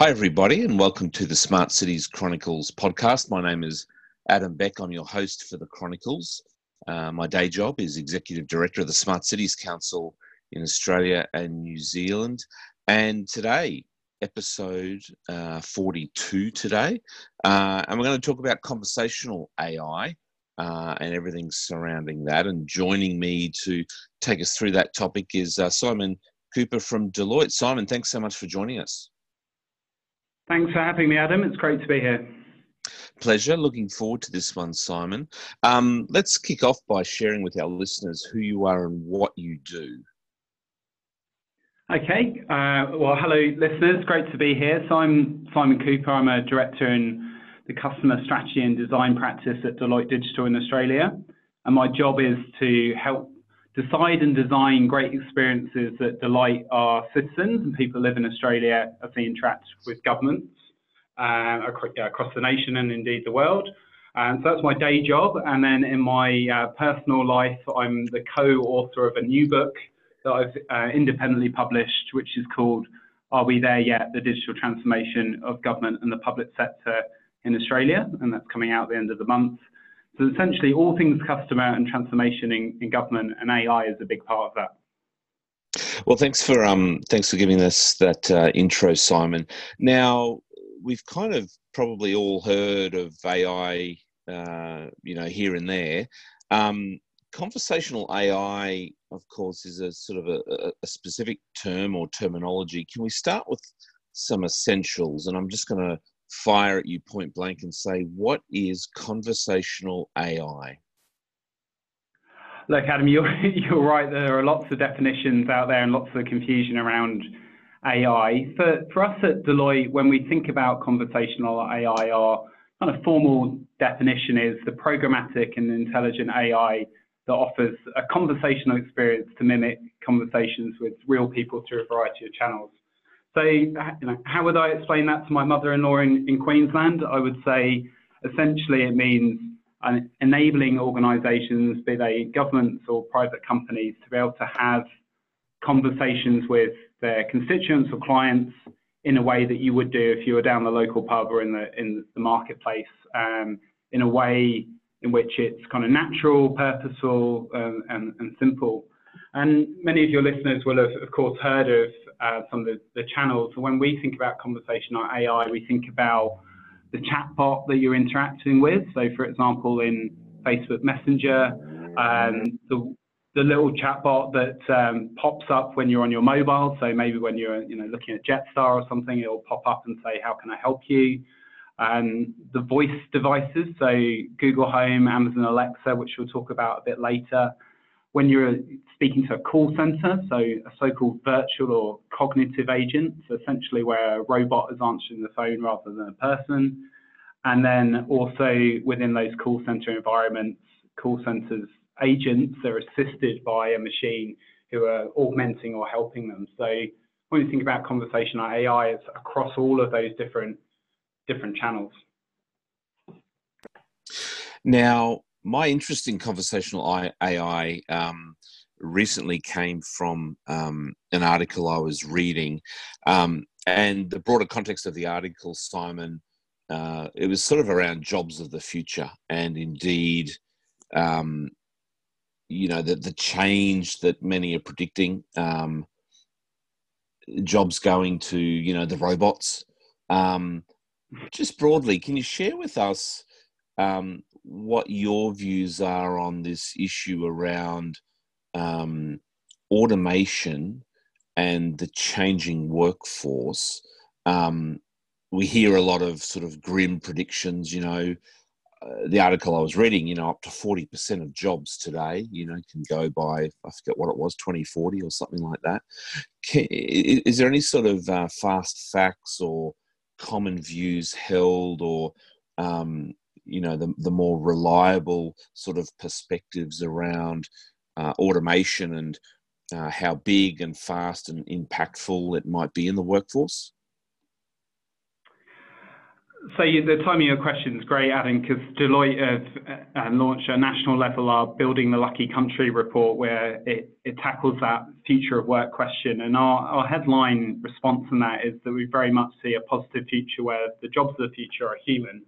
Hi, everybody, and welcome to the Smart Cities Chronicles podcast. My name is Adam Beck. I'm your host for the Chronicles. Uh, my day job is Executive Director of the Smart Cities Council in Australia and New Zealand. And today, episode uh, 42 today, uh, and we're going to talk about conversational AI uh, and everything surrounding that. And joining me to take us through that topic is uh, Simon Cooper from Deloitte. Simon, thanks so much for joining us. Thanks for having me, Adam. It's great to be here. Pleasure. Looking forward to this one, Simon. Um, let's kick off by sharing with our listeners who you are and what you do. Okay. Uh, well, hello, listeners. Great to be here. So I'm Simon Cooper. I'm a director in the customer strategy and design practice at Deloitte Digital in Australia. And my job is to help decide and design great experiences that delight our citizens and people who live in Australia as they interact with governments uh, across the nation and indeed the world. And so that's my day job. And then in my uh, personal life, I'm the co-author of a new book that I've uh, independently published, which is called Are We There Yet? The Digital Transformation of Government and the Public Sector in Australia. And that's coming out at the end of the month. So essentially, all things customer and transformation in, in government and AI is a big part of that. Well, thanks for um, thanks for giving us that uh, intro, Simon. Now we've kind of probably all heard of AI, uh, you know, here and there. Um, conversational AI, of course, is a sort of a, a specific term or terminology. Can we start with some essentials? And I'm just going to fire at you point blank and say, what is conversational AI? Look, Adam, you're, you're right. There are lots of definitions out there and lots of confusion around AI. For, for us at Deloitte, when we think about conversational AI, our kind of formal definition is the programmatic and intelligent AI that offers a conversational experience to mimic conversations with real people through a variety of channels. You know, how would I explain that to my mother-in-law in, in Queensland? I would say, essentially, it means uh, enabling organisations, be they governments or private companies, to be able to have conversations with their constituents or clients in a way that you would do if you were down the local pub or in the in the marketplace, um, in a way in which it's kind of natural, purposeful, um, and, and simple. And many of your listeners will have, of course, heard of uh, some of the, the channels. So when we think about conversational AI, we think about the chatbot that you're interacting with. So, for example, in Facebook Messenger, um, the, the little chatbot that um, pops up when you're on your mobile. So maybe when you're you know looking at Jetstar or something, it'll pop up and say, "How can I help you?" And the voice devices, so Google Home, Amazon Alexa, which we'll talk about a bit later, when you're speaking to a call center, so a so-called virtual or cognitive agent, so essentially where a robot is answering the phone rather than a person. And then also within those call center environments, call centers agents are assisted by a machine who are augmenting or helping them. So when you think about conversational AI, it's across all of those different different channels. Now, my interest in conversational AI um, recently came from um, an article I was reading, um, and the broader context of the article, Simon, uh, it was sort of around jobs of the future, and indeed, um, you know, the the change that many are predicting, um, jobs going to you know the robots. Um, just broadly, can you share with us? Um, what your views are on this issue around um, automation and the changing workforce. Um, we hear a lot of sort of grim predictions, you know. Uh, the article I was reading, you know, up to 40% of jobs today, you know, can go by, I forget what it was, 2040 or something like that. Can, is there any sort of uh, fast facts or common views held or um, you know the, the more reliable sort of perspectives around uh, automation and uh, how big and fast and impactful it might be in the workforce? So the timing of your question is great, Adam, because Deloitte have uh, launched a national level our Building the Lucky Country report where it, it tackles that future of work question. And our, our headline response on that is that we very much see a positive future where the jobs of the future are human.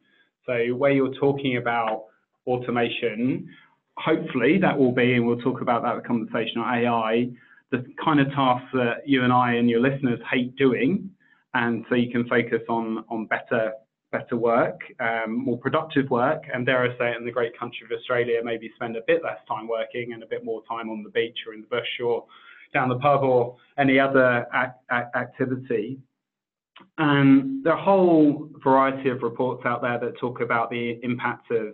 So where you're talking about automation, hopefully that will be, and we'll talk about that conversational AI, the kind of tasks that you and I and your listeners hate doing. And so you can focus on, on better better work, um, more productive work, and dare I say in the great country of Australia, maybe spend a bit less time working and a bit more time on the beach or in the bush or down the pub or any other activity. And there are a whole variety of reports out there that talk about the impact of,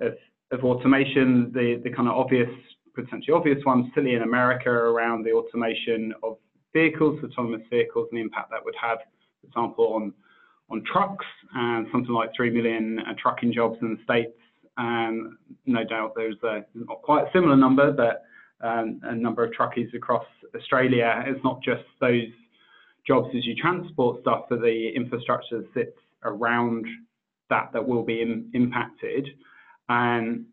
of, of automation, the, the kind of obvious, potentially obvious ones, silly in America around the automation of vehicles, autonomous vehicles, and the impact that would have, for example, on on trucks, and something like 3 million uh, trucking jobs in the States. And no doubt there's a, not quite a similar number, but um, a number of truckies across Australia. It's not just those jobs as you transport stuff, so the infrastructure that sits around that that will be in, impacted. And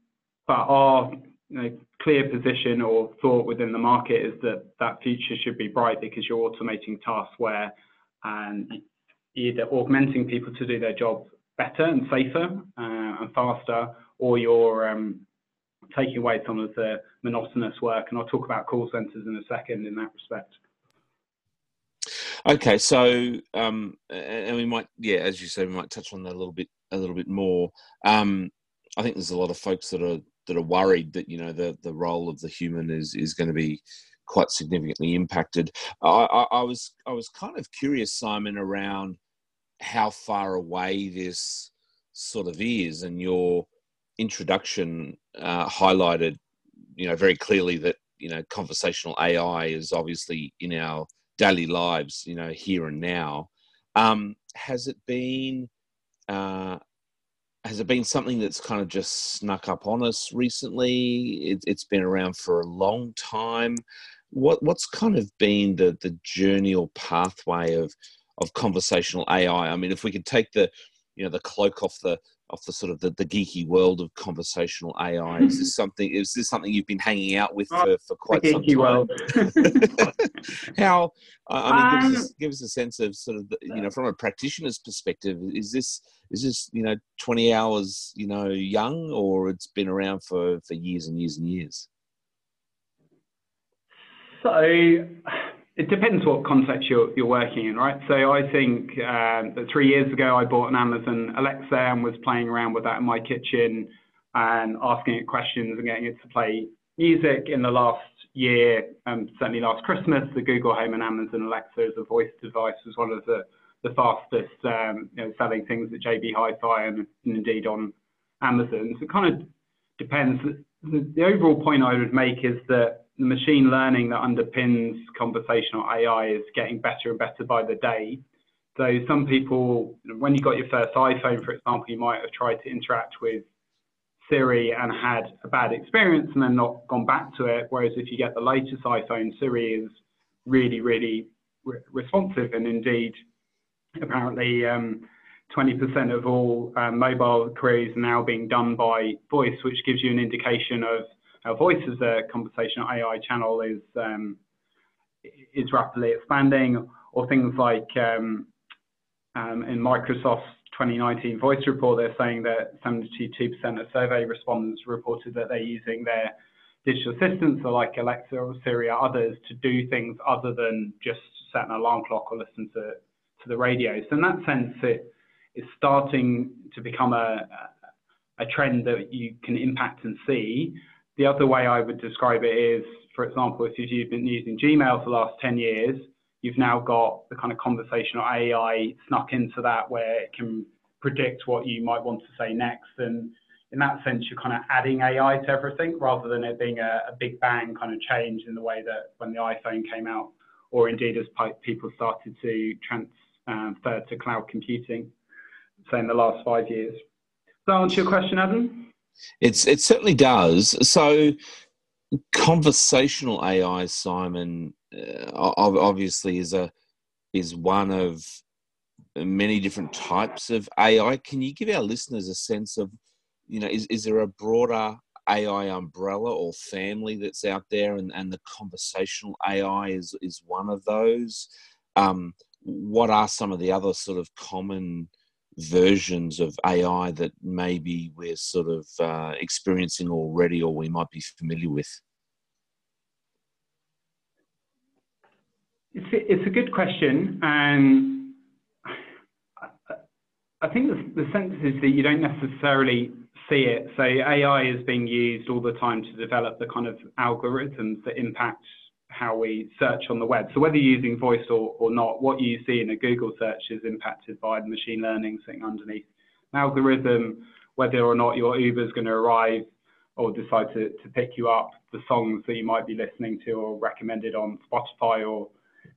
but our you know, clear position or thought within the market is that that future should be bright because you're automating tasks where and either augmenting people to do their job better and safer uh, and faster, or you're um, taking away some of the monotonous work. And I'll talk about call centers in a second in that respect. Okay, so um, and we might, yeah, as you said, we might touch on that a little bit, a little bit more. Um, I think there's a lot of folks that are that are worried that you know the the role of the human is is going to be quite significantly impacted. I, I, I, was I was kind of curious, Simon, around how far away this sort of is, and your introduction uh, highlighted, you know, very clearly that you know conversational AI is obviously in our daily lives, you know, here and now. Um, has it been uh, has it been something that's kind of just snuck up on us recently? It, has been around for a long time. What what's kind of been the the journey or pathway of of conversational AI? I mean, if we could take the you know the cloak off the off the sort of the, the geeky world of conversational AI. Is this something? Is this something you've been hanging out with for, for quite some time? World. How? I mean, give, us, um, give us a sense of sort of the, you know from a practitioner's perspective. Is this is this you know twenty hours you know young, or it's been around for for years and years and years? So it depends what context you're, you're working in, right? So I think um, three years ago I bought an Amazon Alexa and was playing around with that in my kitchen and asking it questions and getting it to play music. In the last year, um, certainly last Christmas, the Google Home and Amazon Alexa as a voice device was one of the, the fastest um, you know, selling things at JB Hi-Fi and, and, indeed on Amazon. So it kind of depends. The, the overall point I would make is that the machine learning that underpins conversational AI is getting better and better by the day. So some people, when you got your first iPhone, for example, you might have tried to interact with Siri and had a bad experience and then not gone back to it. Whereas if you get the latest iPhone, Siri is really, really re responsive. And indeed, apparently, um, 20% of all um, mobile queries are now being done by voice, which gives you an indication of our voice as a conversational AI channel is um, is rapidly expanding, or things like um, um, in Microsoft's 2019 voice report, they're saying that 72% of survey respondents reported that they're using their digital assistants, or like Alexa or Siri or others, to do things other than just set an alarm clock or listen to, to the radio. So in that sense, it is starting to become a, a trend that you can impact and see. The other way I would describe it is, for example, if you've been using Gmail for the last 10 years, you've now got the kind of conversational AI snuck into that where it can predict what you might want to say next. And in that sense, you're kind of adding AI to everything rather than it being a, a big bang kind of change in the way that when the iPhone came out, or indeed as people started to transfer um, to cloud computing, say in the last five years. Does that answer your question, Adam? It's it certainly does. So conversational AI, Simon, uh, obviously is a is one of many different types of AI. Can you give our listeners a sense of, you know, is, is there a broader AI umbrella or family that's out there, and, and the conversational AI is, is one of those? Um, what are some of the other sort of common versions of AI that maybe we're sort of uh, experiencing already or we might be familiar with? It's a, it's a good question, and I think the, the sense is that you don't necessarily see it. So AI is being used all the time to develop the kind of algorithms that impact how we search on the web. So whether you're using voice or, or not, what you see in a Google search is impacted by the machine learning sitting underneath an algorithm, whether or not your Uber is going to arrive or decide to, to pick you up, the songs that you might be listening to or recommended on Spotify or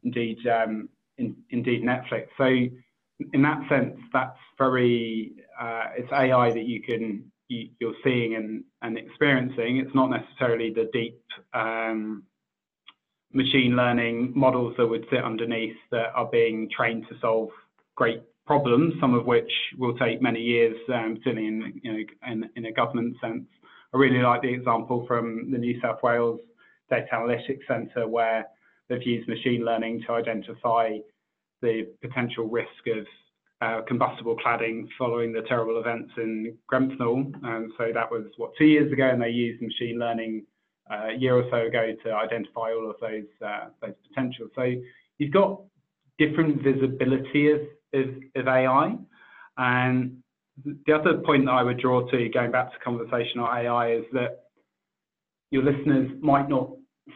indeed um, in, indeed Netflix. So in that sense, that's very uh, it's AI that you can you, are seeing and, and experiencing. It's not necessarily the deep um, machine learning models that would sit underneath that are being trained to solve great problems, some of which will take many years, um, certainly in, you know, in, in a government sense. I really like the example from the New South Wales Data Analytics Centre where they've used machine learning to identify the potential risk of uh, combustible cladding following the terrible events in Grenfell. And so that was, what, two years ago, and they used machine learning a year or so ago to identify all of those uh, those potentials. So you've got different visibility of, of, of AI. And the other point that I would draw to, going back to conversational AI, is that your listeners might not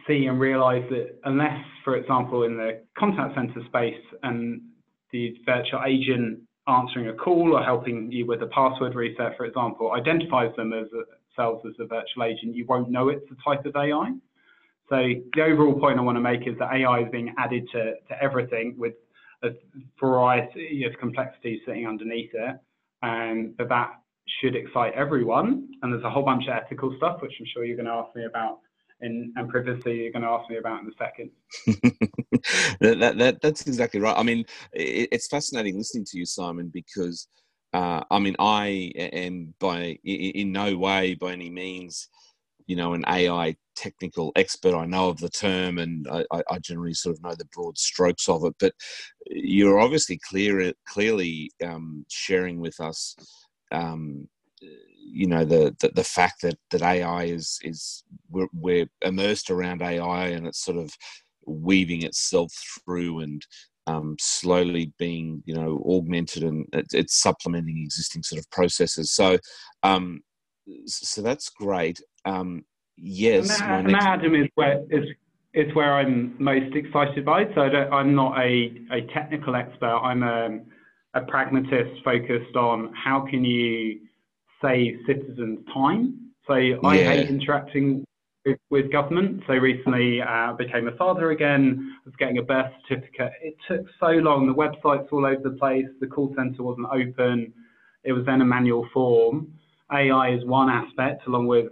see and realize that unless, for example, in the contact center space and the virtual agent answering a call or helping you with a password reset, for example, identifies them as themselves as a virtual agent, you won't know it's a type of AI. So the overall point I want to make is that AI is being added to, to everything with a variety of complexities sitting underneath it, um, and that that should excite everyone. And there's a whole bunch of ethical stuff, which I'm sure you're going to ask me about in, and privacy you're going to ask me about in a second. that, that, that's exactly right. I mean, it, it's fascinating listening to you, Simon, because uh, I mean, I am by in no way, by any means, you know, an AI technical expert. I know of the term, and I, I generally sort of know the broad strokes of it. But you're obviously clear, clearly um, sharing with us um, you know the, the, the fact that that AI is is we're, we're, immersed around AI and it's sort of weaving itself through and um, slowly being you know augmented and it's, it's supplementing existing sort of processes. So um, so that's great. Um, yes, and that, Adam is where is is where I'm most excited by. So I am not a, a technical expert. I'm a, a pragmatist focused on how can you save citizens time. So I yeah. hate interacting with, government. So recently uh, became a father again, was getting a birth certificate. It took so long. The website's all over the place. The call center wasn't open. It was then a manual form. AI is one aspect, along with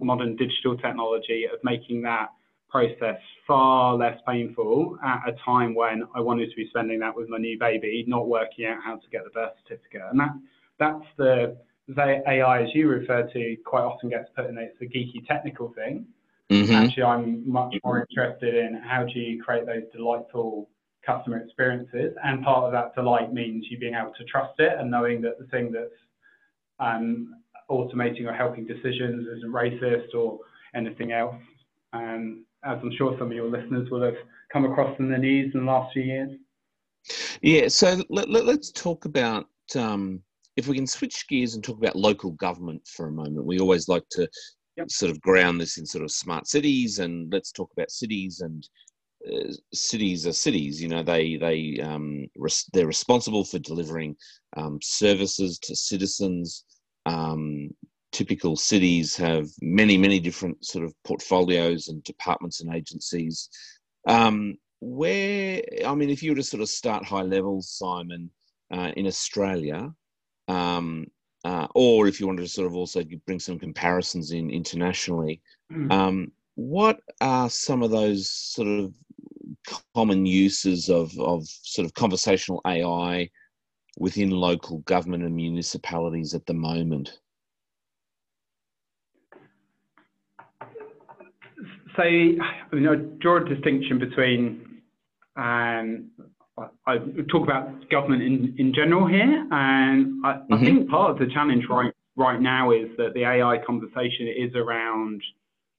modern digital technology, of making that process far less painful at a time when I wanted to be spending that with my new baby, not working out how to get the birth certificate. And that that's the AI, as you refer to, quite often gets put in it's a geeky technical thing. Mm-hmm. Actually, I'm much more interested in how do you create those delightful customer experiences, and part of that delight means you being able to trust it and knowing that the thing that's um, automating or helping decisions isn't racist or anything else. And as I'm sure some of your listeners will have come across in the news in the last few years. Yeah, so let, us let, talk about um, if we can switch gears and talk about local government for a moment, we always like to yep. sort of ground this in sort of smart cities, and let's talk about cities and uh, cities are cities. You know, they they um, res- they're responsible for delivering um, services to citizens. Um, typical cities have many many different sort of portfolios and departments and agencies. Um, where I mean, if you were to sort of start high level, Simon, uh, in Australia, um, uh, or if you wanted to sort of also bring some comparisons in internationally, mm. um, what are some of those sort of common uses of, of sort of conversational AI within local government and municipalities at the moment? So, you know, draw a distinction between, um, I talk about government in, in general here, and I, mm-hmm. I think part of the challenge right right now is that the AI conversation is around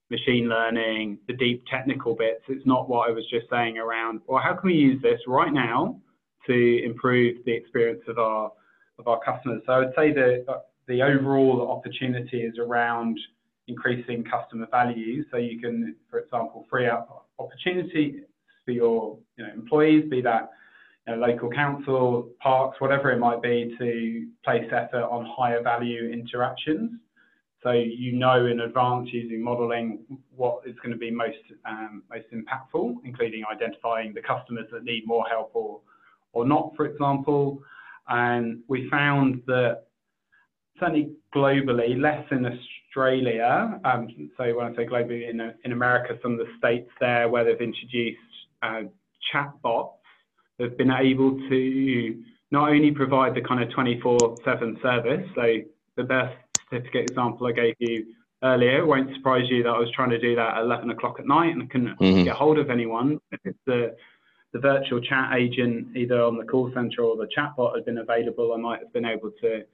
machine learning, the deep technical bits. It's not what I was just saying around, well, how can we use this right now to improve the experience of our of our customers? So I would say that the overall opportunity is around increasing customer value. So you can, for example, free up opportunity for your you know, employees, be that know, local council, parks, whatever it might be, to place effort on higher value interactions. So you know in advance using modeling what is going to be most um, most impactful, including identifying the customers that need more help or or not, for example. And we found that certainly globally, less in Australia. Um, so when I say globally, in, in America, some of the states there where they've introduced uh, chatbots have been able to not only provide the kind of 24/7 service. So the birth certificate example I gave you earlier it won't surprise you that I was trying to do that at 11 o'clock at night and I couldn't mm-hmm. get hold of anyone. If the the virtual chat agent, either on the call center or the chatbot, had been available, I might have been able to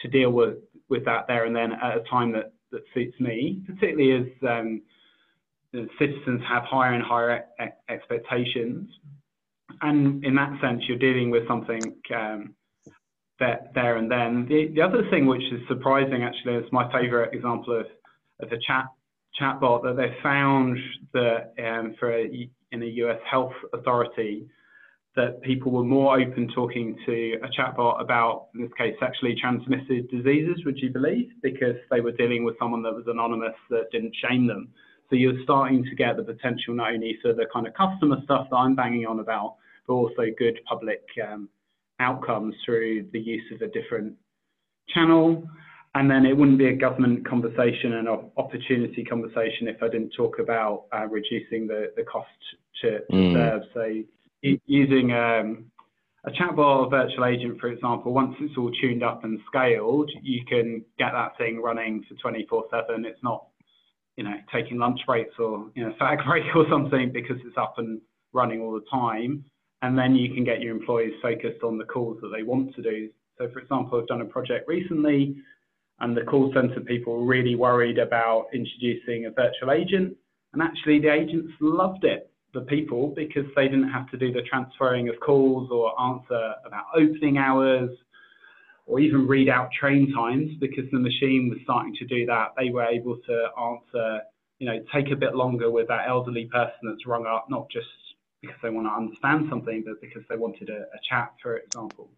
to deal with with that there and then at a time that that suits me, particularly as um, citizens have higher and higher e- expectations. And in that sense, you're dealing with something um, that there and then. The, the other thing which is surprising, actually, is my favorite example of, of a chat chatbot that they found that um, for a, in a US health authority, that people were more open talking to a chatbot about, in this case, sexually transmitted diseases, would you believe? Because they were dealing with someone that was anonymous that didn't shame them. So you're starting to get the potential not only for the kind of customer stuff that I'm banging on about, but also good public um, outcomes through the use of a different channel. And then it wouldn't be a government conversation and an opportunity conversation if I didn't talk about uh, reducing the, the cost to, to mm. serve. So using um, a chatbot or virtual agent, for example, once it's all tuned up and scaled, you can get that thing running for 24/7. It's not, you know, taking lunch breaks or you know, fag break or something because it's up and running all the time. And then you can get your employees focused on the calls that they want to do. So, for example, I've done a project recently, and the call center people were really worried about introducing a virtual agent, and actually the agents loved it the people because they didn't have to do the transferring of calls or answer about opening hours or even read out train times because the machine was starting to do that. They were able to answer, you know, take a bit longer with that elderly person that's rung up, not just because they want to understand something, but because they wanted a, a chat, for example.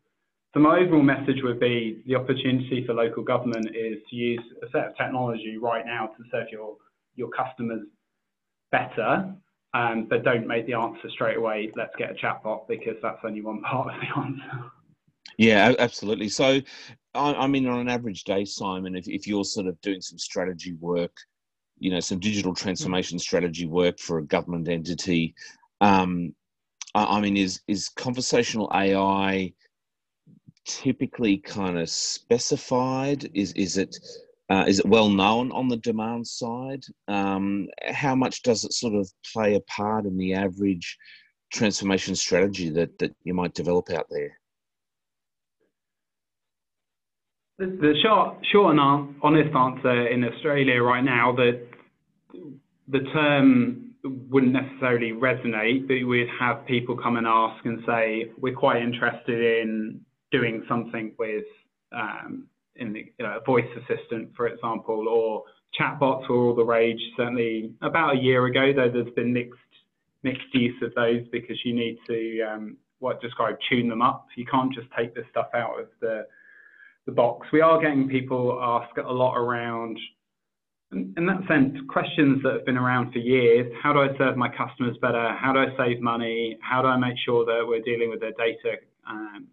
So my overall message would be the opportunity for local government is to use a set of technology right now to serve your, your customers better um, but don't make the answer straight away. Let's get a chatbot because that's only one part of the answer. Yeah, absolutely. So, I, mean, on an average day, Simon, if, if you're sort of doing some strategy work, you know, some digital transformation mm-hmm. strategy work for a government entity, um, I, I mean, is is conversational AI typically kind of specified? Is is it uh, is it well known on the demand side? Um, how much does it sort of play a part in the average transformation strategy that, that you might develop out there? The short, short and honest answer in Australia right now that the term wouldn't necessarily resonate, but we'd have people come and ask and say, we're quite interested in doing something with um, in the, you know, a voice assistant, for example, or chatbots were all the rage. Certainly about a year ago, though, there's been mixed mixed use of those because you need to um, what describe tune them up. You can't just take this stuff out of the the box. We are getting people ask a lot around. In, that sense, questions that have been around for years. How do I serve my customers better? How do I save money? How do I make sure that we're dealing with their data um,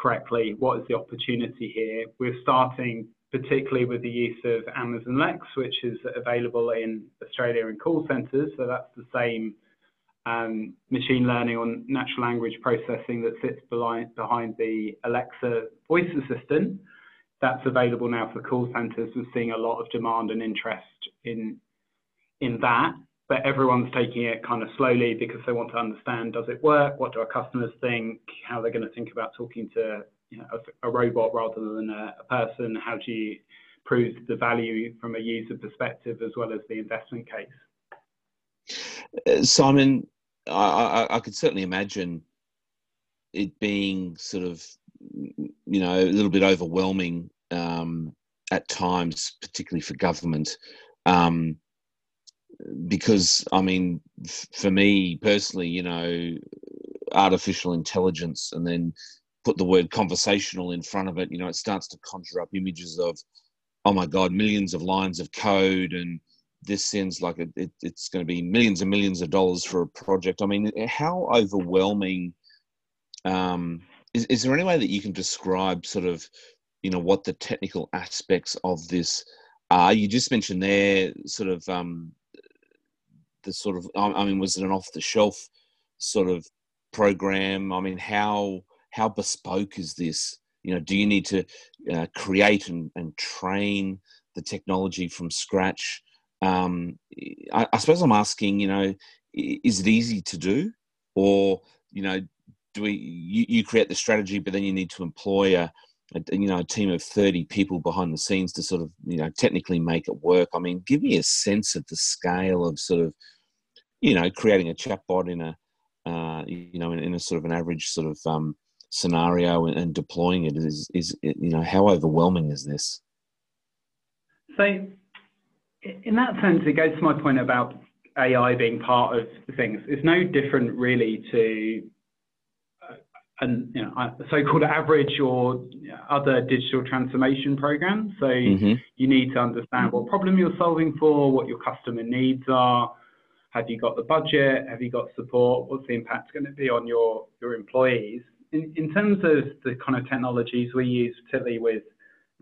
correctly, what is the opportunity here? We're starting particularly with the use of Amazon Lex, which is available in Australia in call centres. So that's the same um, machine learning or natural language processing that sits behind the Alexa voice assistant. That's available now for call centers. We're seeing a lot of demand and interest in in that, but everyone's taking it kind of slowly because they want to understand does it work? What do our customers think? How they're going to think about talking to you know, a, a, robot rather than a, a person? How do you prove the value from a user perspective as well as the investment case? Uh, Simon, I, I, I could certainly imagine it being sort of, you know, a little bit overwhelming um, at times, particularly for government. Um, because, I mean, f- for me personally, you know, artificial intelligence and then put the word conversational in front of it, you know, it starts to conjure up images of, oh my God, millions of lines of code and this sounds like it, it, it's going to be millions and millions of dollars for a project. I mean, how overwhelming um, is, is there any way that you can describe sort of, you know, what the technical aspects of this are? You just mentioned there sort of um, the sort of, I mean, was it an off the shelf sort of program? I mean, how how bespoke is this? You know, do you need to uh, create and, and train the technology from scratch? um, I, I, suppose I'm asking, you know, is it easy to do, or you know, do we you, you create the strategy, but then you need to employ a, a, you know a team of 30 people behind the scenes to sort of you know technically make it work. I mean, give me a sense of the scale of sort of you know creating a chatbot in a uh, you know in, in, a sort of an average sort of um, scenario and, and deploying it is is you know how overwhelming is this? So in that sense, it goes to my point about AI being part of things. It's no different really to an you know, a so-called average or other digital transformation program. So mm-hmm. you need to understand what problem you're solving for, what your customer needs are. Have you got the budget? Have you got support? What's the impact going to be on your your employees? In, in terms of the kind of technologies we use, particularly with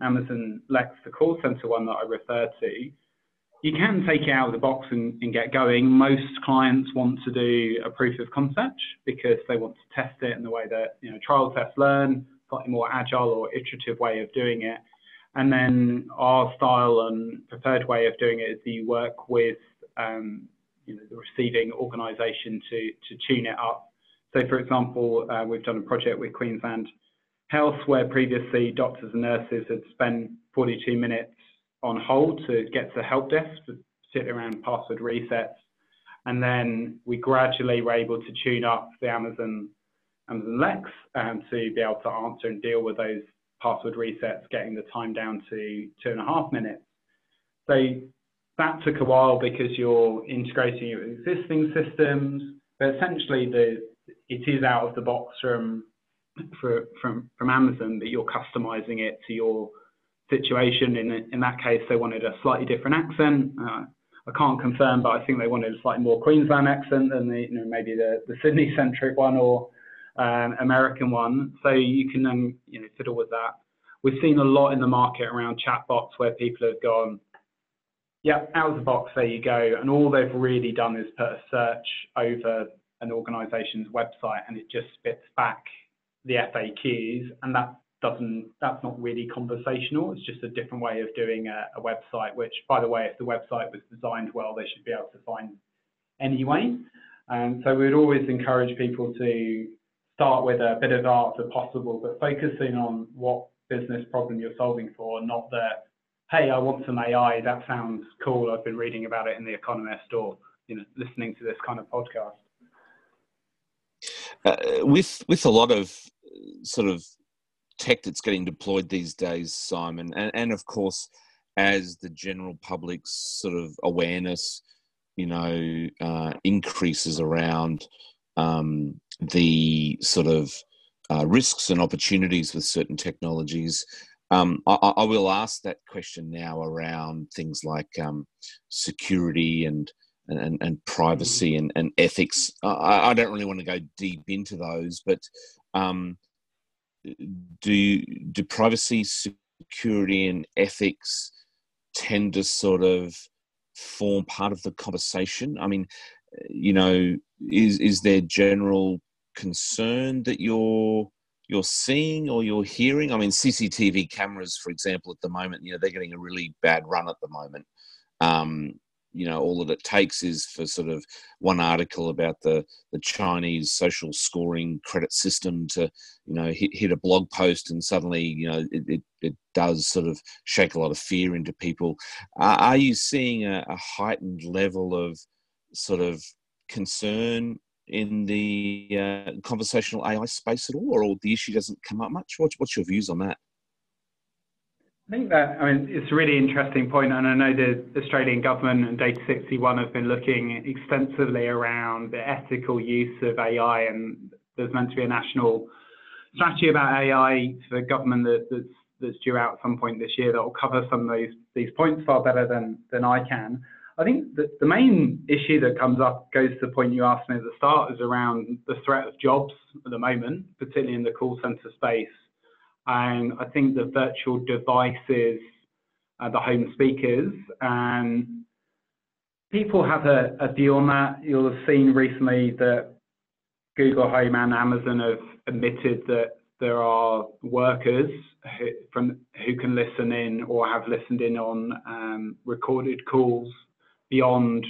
Amazon Lex, the call center one that I referred to, you can take it out of the box and, and, get going. Most clients want to do a proof of concept because they want to test it in the way that you know trial test learn, slightly more agile or iterative way of doing it. And then our style and preferred way of doing it is you work with um, you know, the receiving organisation to to tune it up. So, for example, uh, we've done a project with Queensland Health where previously doctors and nurses had spent 42 minutes on hold to get to help desk, particularly around password resets. And then we gradually were able to tune up the Amazon Amazon Lex um, to be able to answer and deal with those password resets, getting the time down to two and a half minutes. So that took a while because you're integrating your existing systems, but essentially the it is out of the box from for, from from Amazon, but you're customizing it to your situation. In, in that case, they wanted a slightly different accent. Uh, I can't confirm, but I think they wanted a slightly more Queensland accent than the, you know, maybe the, the Sydney-centric one or um, American one. So you can then you know fiddle with that. We've seen a lot in the market around chatbots where people have gone, yeah, out of the box, there you go. And all they've really done is put a search over an organization's website and it just spits back the FAQs and that doesn't that's not really conversational. It's just a different way of doing a, a, website. Which, by the way, if the website was designed well, they should be able to find anyway. And so we'd always encourage people to start with a bit of art if possible, but focusing on what business problem you're solving for, not that hey, I want some AI. That sounds cool. I've been reading about it in The Economist or you know listening to this kind of podcast. Uh, with with a lot of sort of tech that's getting deployed these days, Simon, and, and of course, as the general public's sort of awareness, you know, uh, increases around um, the sort of uh, risks and opportunities with certain technologies. Um, I, I, will ask that question now around things like um, security and and, and privacy and, and ethics. I, I, don't really want to go deep into those, but um, do do privacy, security, and ethics tend to sort of form part of the conversation? I mean, you know, is is there general concern that you're you're seeing or you're hearing? I mean, CCTV cameras, for example, at the moment, you know, they're getting a really bad run at the moment. Um, you know, all that it takes is for sort of one article about the, the Chinese social scoring credit system to, you know, hit, hit a blog post and suddenly, you know, it, it, it does sort of shake a lot of fear into people. Uh, are you seeing a, a heightened level of sort of concern in the uh, conversational AI space at all, or the issue doesn't come up much? What's, what's your views on that? I think that I mean it's a really interesting point, and I know the Australian government and Data 61 have been looking extensively around the ethical use of AI, and there's meant to be a national strategy about AI for the government that, that's that's due out at some point this year that will cover some of those these points far better than than I can. I think that the main issue that comes up goes to the point you asked me at the start is around the threat of jobs at the moment, particularly in the call center space. And I think the virtual devices, uh, the home speakers, and people have a, a view on that. You'll have seen recently that Google Home and Amazon have admitted that there are workers who, from who can listen in or have listened in on um, recorded calls beyond,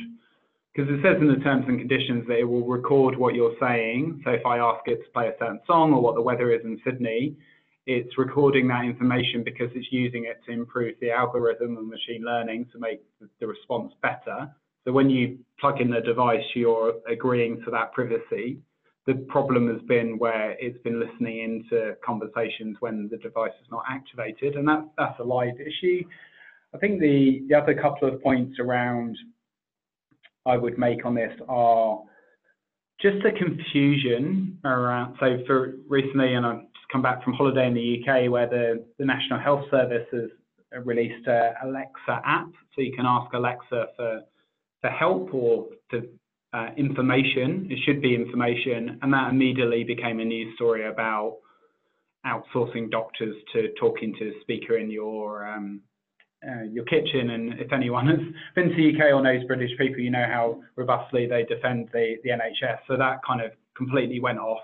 because it says in the terms and conditions that it will record what you're saying. So if I ask it to play a certain song or what the weather is in Sydney, it's recording that information because it's using it to improve the algorithm and machine learning to make the response better. So when you plug in the device, you're agreeing to that privacy. The problem has been where it's been listening into conversations when the device is not activated, and that, that's a live issue. I think the, the other couple of points around I would make on this are just the confusion around. So for recently, and just come back from holiday in the UK, where the, the National Health Service has released a Alexa app, so you can ask Alexa for for help or to uh, information. It should be information, and that immediately became a news story about outsourcing doctors to talking to a speaker in your um, uh, your kitchen. And if anyone has been to the UK or knows British people, you know how robustly they defend the, the NHS. So that kind of completely went off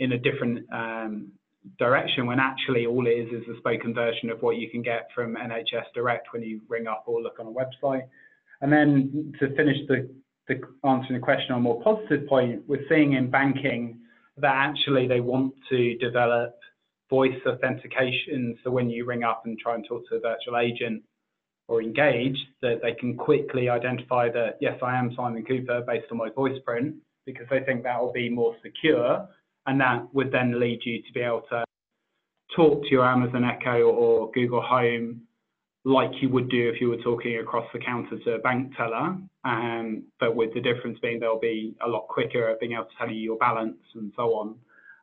in a different um, direction when actually all it is is a spoken version of what you can get from NHS Direct when you ring up or look on a website. And then to finish the, the answering the question on a more positive point, we're seeing in banking that actually they want to develop voice authentication. So when you ring up and try and talk to a virtual agent or engage, that they can quickly identify that, yes, I am Simon Cooper based on my voice print, because they think that will be more secure. And that would then lead you to be able to talk to your Amazon Echo or Google Home like you would do if you were talking across the counter to a bank teller, um, but with the difference being they'll be a lot quicker at being able to tell you your balance and so on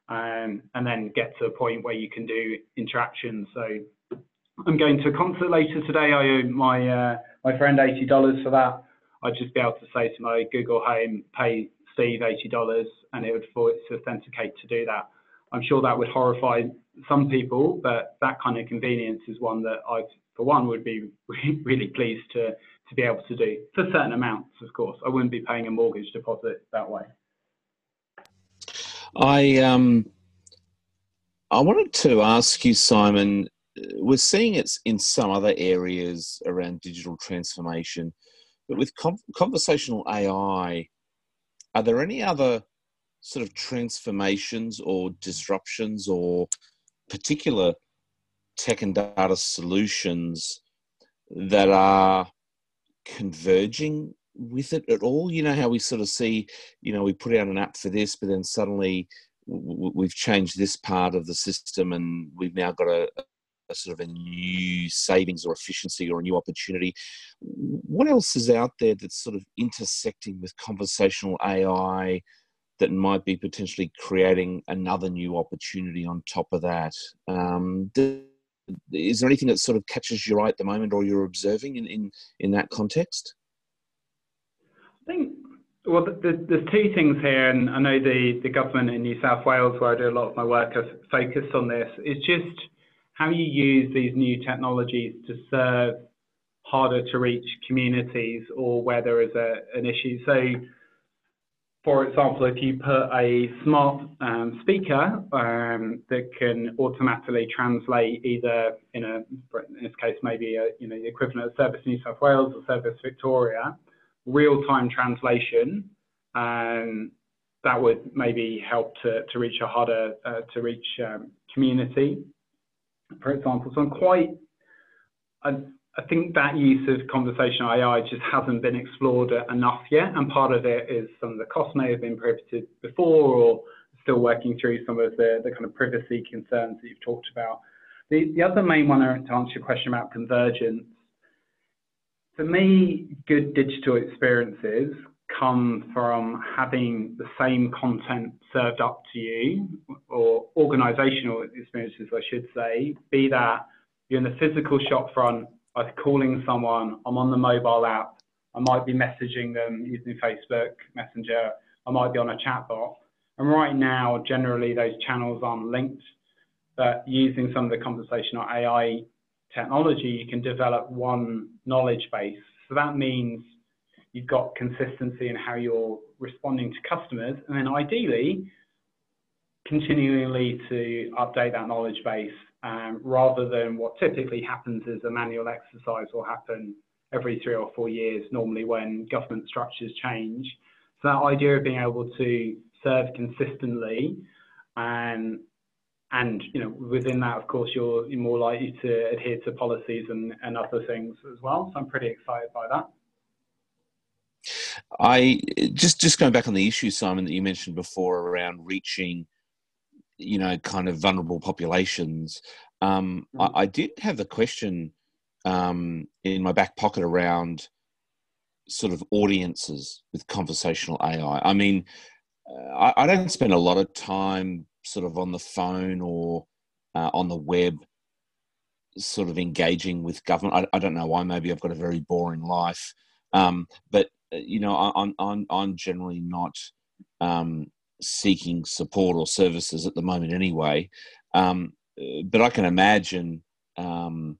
um, and then get to a point where you can do interactions. So I'm going to a concert later today. I owe my uh, my friend eighty dollars for that. I'd just be able to say to my Google Home, pay Steve eighty dollars, and it would voice authenticate to do that. I'm sure that would horrify some people, but that kind of convenience is one that I, for one, would be really pleased to to be able to do for certain amounts. Of course, I wouldn't be paying a mortgage deposit that way. I um, I wanted to ask you, Simon. We're seeing it in some other areas around digital transformation, but with conversational AI, are there any other sort of transformations or disruptions or particular tech and data solutions that are converging with it at all? You know how we sort of see, you know, we put out an app for this, but then suddenly we've changed this part of the system and we've now got a, a, sort of a new savings or efficiency or a new opportunity. What else is out there that's sort of intersecting with conversational AI that might be potentially creating another new opportunity on top of that? Um, is there anything that sort of catches your eye at the moment or you're observing in, in, in that context? I think, well, the, there's two things here, and I know the, the government in New South Wales, where I do a lot of my work, has focused on this. It's just how you use these new technologies to serve harder to reach communities or where there is a, an issue. So for example, if you put a smart um, speaker um, that can automatically translate either in a, in this case, maybe a, you know, the equivalent of Service New South Wales or Service Victoria, real-time translation, um, that would maybe help to, to reach a harder uh, to reach um, community, for example. So I'm quite, I think that use of conversational AI just hasn't been explored enough yet, and part of it is some of the costs may have been prohibited before, or still working through some of the, the kind of privacy concerns that you've talked about. The, the other main one to answer your question about convergence, for me, good digital experiences come from having the same content served up to you, or organizational experiences, I should say, be that you're in the physical shop I'm calling someone, I'm on the mobile app, I might be messaging them using Facebook Messenger, I might be on a chatbot. And right now, generally, those channels aren't linked, but using some of the conversational AI technology, you can develop one knowledge base. So that means you've got consistency in how you're responding to customers, and then ideally, continually to update that knowledge base um, rather than what typically happens is a manual exercise will happen every three or four years, normally when government structures change. So that idea of being able to serve consistently and and you know within that of course you're, you're more likely to adhere to policies and, and other things as well so i'm pretty excited by that i just just going back on the issue simon that you mentioned before around reaching you know, kind of vulnerable populations. Um, I, mm-hmm. I, did have the question um, in my back pocket around sort of audiences with conversational AI. I mean, uh, I, I, don't spend a lot of time sort of on the phone or uh, on the web, sort of engaging with government. I, I, don't know why. Maybe I've got a very boring life, um, but uh, you know, I, am I'm I'm generally not um, seeking support or services at the moment anyway. Um, but I can imagine, um,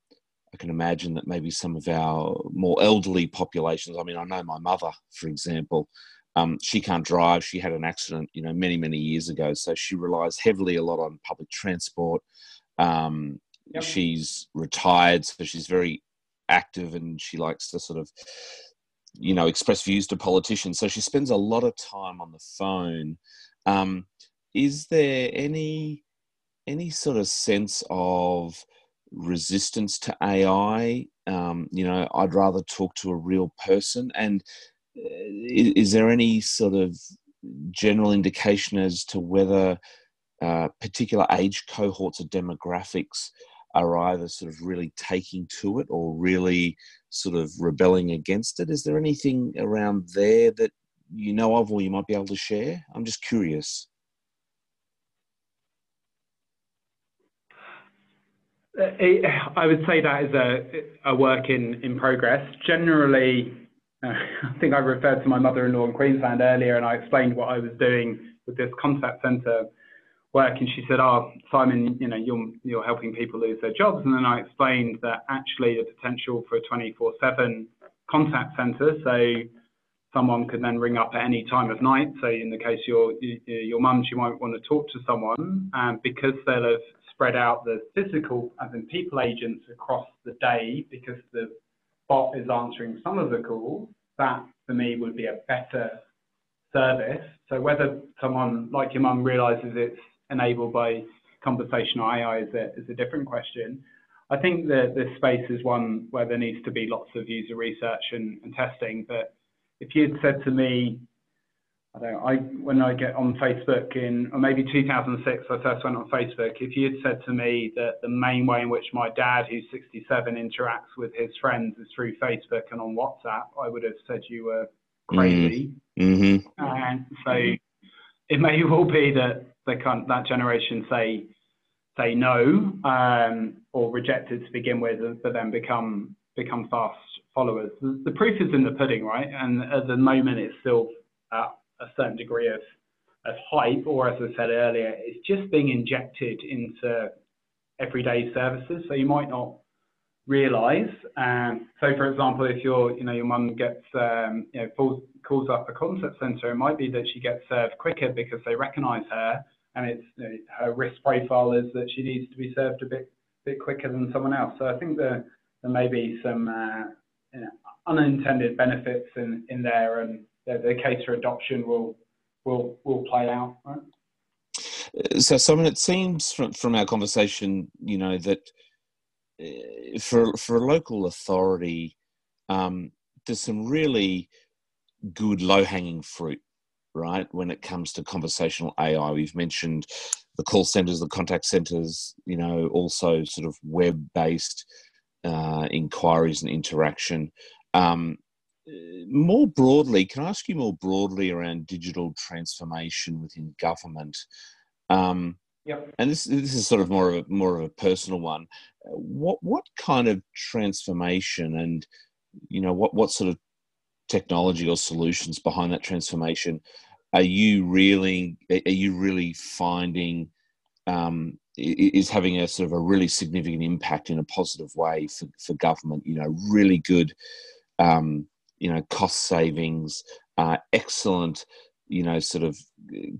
I can imagine that maybe some of our more elderly populations. I mean, I know my mother, for example. Um, she can't drive. She had an accident, you know, many many years ago. So she relies heavily a lot on public transport. Um, yep. She's retired, so she's very active, and she likes to sort of you know express views to politicians so she spends a lot of time on the phone um, is there any any sort of sense of resistance to AI? Um, you know, I'd rather talk to a real person. And uh, is, is there any sort of general indication as to whether uh, particular age cohorts or demographics are either sort of really taking to it or really sort of rebelling against it? Is there anything around there that you know of or you might be able to share? I'm just curious. I would say that is a, a work in, in progress. Generally, uh, I think I referred to my mother-in-law in Queensland earlier, and I explained what I was doing with this contact centre work, and she said, "Oh, Simon, you know, you're you're helping people lose their jobs." And then I explained that actually the potential for a 24/7 contact centre, so someone could then ring up at any time of night. So in the case your your mum, she might want to talk to someone, and because they'll have spread out the physical, as in people agents across the day, because the bot is answering some of the calls, that for me would be a better service. So whether someone like your mum realizes it's enabled by conversational AI is a, is a different question. I think that this space is one where there needs to be lots of user research and, and testing, but if you'd said to me, I don't know, I, when I get on Facebook in, or maybe 2006, I first went on Facebook, if you'd said to me that the main way in which my dad, who's 67, interacts with his friends is through Facebook and on WhatsApp, I would have said you were crazy. Mm-hmm. And so it may well be that the that generation say say no um, or reject it to begin with, but then become become fast followers. The, proof is in the pudding, right? And at the moment, it's still at a certain degree of, of hype, or as I said earlier, it's just being injected into everyday services. So you might not realise. Um, so, for example, if your you know your mum gets um, you know calls, calls up a contact centre, it might be that she gets served quicker because they recognise her, and it's you know, her risk profile is that she needs to be served a bit bit quicker than someone else. So I think there there may be some uh, you know, unintended benefits in, in there, and the, the case for adoption will will will play out. Right? So, Simon, it seems from from our conversation, you know, that uh, for for a local authority, um, there's some really good low hanging fruit, right? When it comes to conversational AI, we've mentioned the call centers, the contact centers, you know, also sort of web based uh, inquiries and interaction. Um, more broadly, can I ask you more broadly around digital transformation within government? Um, yep. And this this is sort of more of a, more of a personal one. What what kind of transformation and you know what what sort of technology or solutions behind that transformation are you really are you really finding um, is having a sort of a really significant impact in a positive way for, for government you know really good um, you know cost savings uh, excellent you know sort of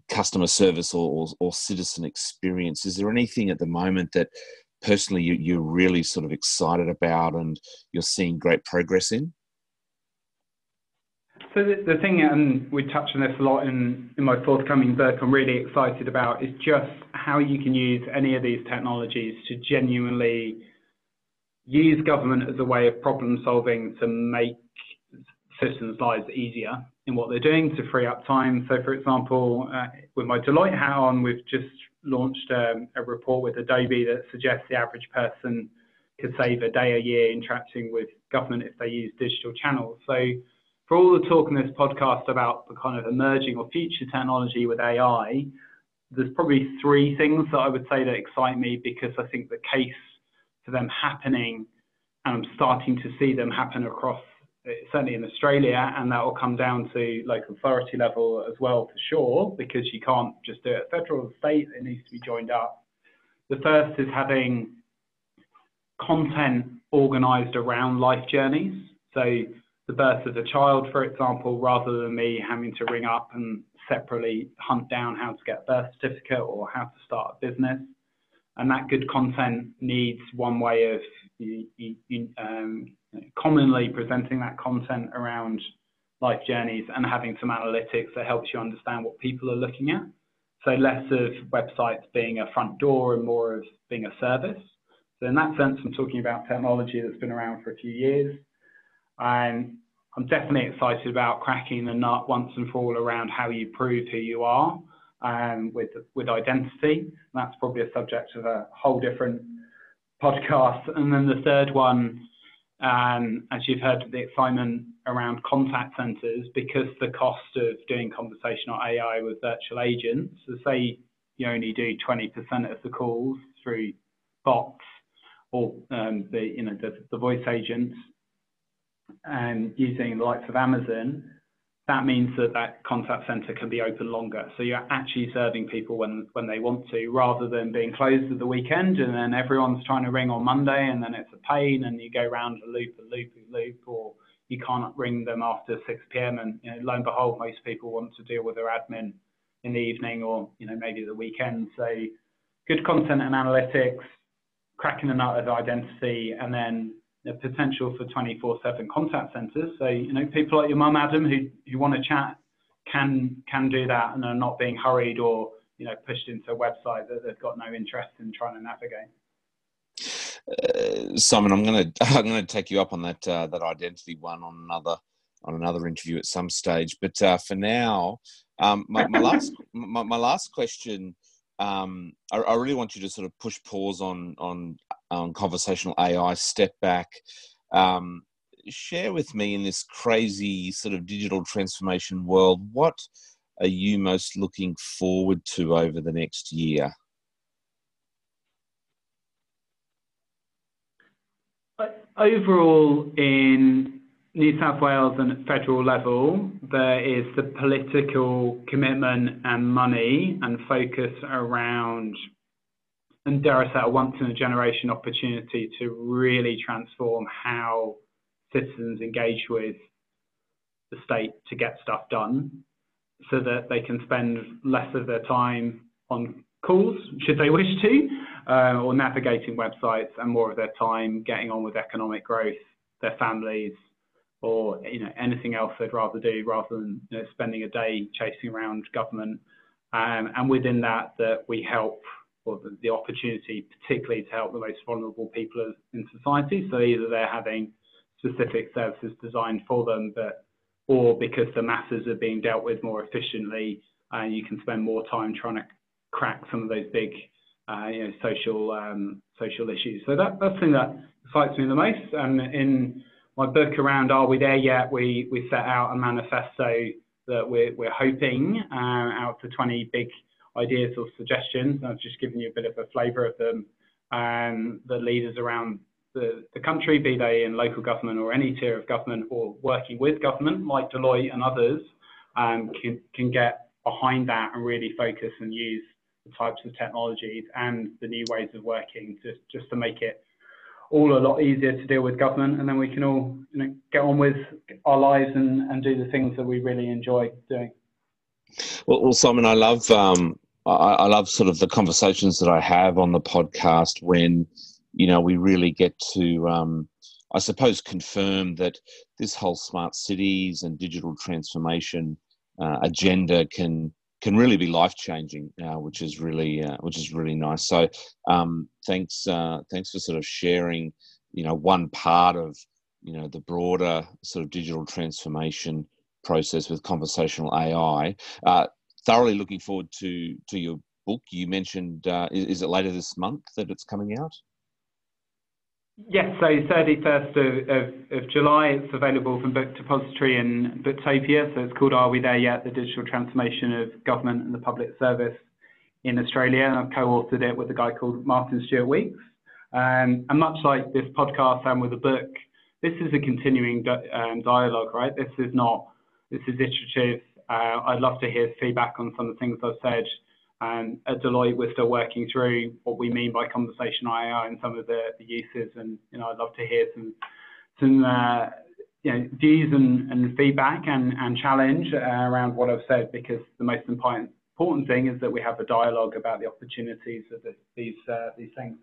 customer service or, or, or, citizen experience. Is there anything at the moment that personally you, you're really sort of excited about and you're seeing great progress in so the, the thing, and we touched on this a lot in, in my forthcoming book, I'm really excited about is just how you can use any of these technologies to genuinely use government as a way of problem solving to make citizens' lives easier in what they're doing to free up time. So, for example, uh, with my Deloitte hat on, we've just launched um, a report with Adobe that suggests the average person could save a day a year interacting with government if they use digital channels. So for all the talk in this podcast about the kind of emerging or future technology with AI, there's probably three things that I would say that excite me because I think the case for them happening, and I'm starting to see them happen across, eh, certainly in Australia, and that will come down to local authority level as well for sure, because you can't just do it at federal or state, it needs to be joined up. The first is having content organized around life journeys. So the birth of a child, for example, rather than me having to ring up and separately hunt down how to get a birth certificate or how to start a business. And that good content needs one way of um, commonly presenting that content around life journeys and having some analytics that helps you understand what people are looking at. So less of websites being a front door and more of being a service. So in that sense, I'm talking about technology that's been around for a few years and I'm definitely excited about cracking the nut once and for all around how you prove who you are um, with with identity. That's probably a subject of a whole different podcast. And then the third one, um, as you've heard, the excitement around contact centres because the cost of doing conversational AI with virtual agents. So say you only do 20% of the calls through bots or um, the you know the, the voice agents and using the likes of Amazon, that means that that contact center can be open longer. So you're actually serving people when, when they want to, rather than being closed at the weekend and then everyone's trying to ring on Monday and then it's a pain and you go round a loop, a loop, a loop, or you can't ring them after 6 p.m. And you know, lo and behold, most people want to deal with their admin in the evening or you know maybe the weekend. So good content and analytics, cracking the nut of identity, and then potential for 24/7 contact centres. So you know, people like your mum, Adam, who who want to chat, can can do that and are not being hurried or you know pushed into a website that they've got no interest in trying to navigate. Uh, Simon, I'm gonna I'm gonna take you up on that uh, that identity one on another on another interview at some stage. But uh, for now, um, my, my last my, my, last question um, I, I, really want you to sort of push pause on on on conversational AI, step back, um, share with me in this crazy sort of digital transformation world. What are you most looking forward to over the next year? Overall, in New South Wales and federal level, there is the political commitment and money and focus around and dare I say, a once in a generation opportunity to really transform how citizens engage with the state to get stuff done so that they can spend less of their time on calls, should they wish to, uh, or navigating websites and more of their time getting on with economic growth, their families, or you know anything else they'd rather do rather than you know, spending a day chasing around government. Um, and within that, that we help, or the, the, opportunity particularly to help the most vulnerable people in society. So either they're having specific services designed for them, but or because the masses are being dealt with more efficiently, uh, you can spend more time trying to crack some of those big, uh, you know, social um, social issues. So that, that's the thing that excites me the most. And in my book around Are We There Yet, we, we set out a manifesto that we're, we're hoping uh, out for 20 big ideas or suggestions. I've just given you a bit of a flavour of them. Um, the leaders around the, the country, be they in local government or any tier of government or working with government like Deloitte and others, um, can, can get behind that and really focus and use the types of technologies and the new ways of working to, just to make it all a lot easier to deal with government and then we can all you know, get on with our lives and, and do the things that we really enjoy doing. Well, well Simon, I love um, I, I love sort of the conversations that I have on the podcast when you know we really get to um, I suppose confirm that this whole smart cities and digital transformation uh, agenda can can really be life changing, uh, which is really uh, which is really nice. So um, thanks uh, thanks for sort of sharing, you know, one part of you know the broader sort of digital transformation process with conversational AI. Uh, thoroughly looking forward to to your book. You mentioned uh, is, is it later this month that it's coming out? Yes, so 31st of, July, it's available from Book Depository and Booktopia. So it's called Are We There Yet? The Digital Transformation of Government and the Public Service in Australia. And I've co-authored it with a guy called Martin Stewart Weeks. Um, and much like this podcast and with the book, this is a continuing um, dialogue, right? This is not, this is iterative. Uh, I'd love to hear feedback on some of the things I've said and at Deloitte, we're still working through what we mean by conversational AI and some of the, the uses. And you know, I'd love to hear some some uh, you know views and, and feedback and, and challenge uh, around what I've said because the most important important thing is that we have a dialogue about the opportunities of the, these uh, these things.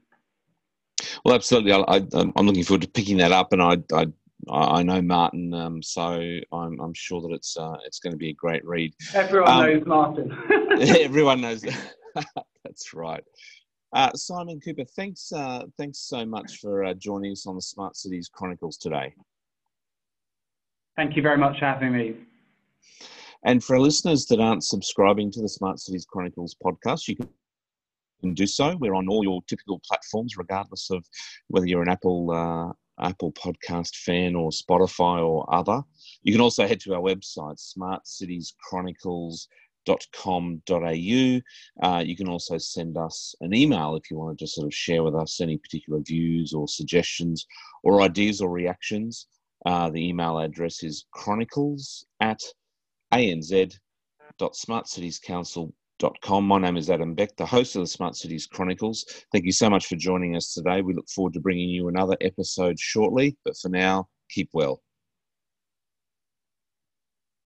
Well, absolutely. I, am looking forward to picking that up, and I, I I know Martin, um, so I'm, I'm, sure that it's uh, it's going to be a great read. Everyone um, knows Martin. everyone knows. That's right. Uh, Simon Cooper, thanks uh, thanks so much for uh, joining us on the Smart Cities Chronicles today. Thank you very much for having me. And for our listeners that aren't subscribing to the Smart Cities Chronicles podcast, you can can do so. We're on all your typical platforms, regardless of whether you're an Apple uh, Apple Podcast fan or Spotify or other. You can also head to our website, smartcitieschronicles.com.au. Uh, you can also send us an email if you want to just sort of share with us any particular views or suggestions or ideas or reactions. Uh, the email address is chronicles at anz.smartcitiescouncil.com my name is Adam Beck, the host of the Smart Cities Chronicles. Thank you so much for joining us today. We look forward to bringing you another episode shortly, but for now, keep well.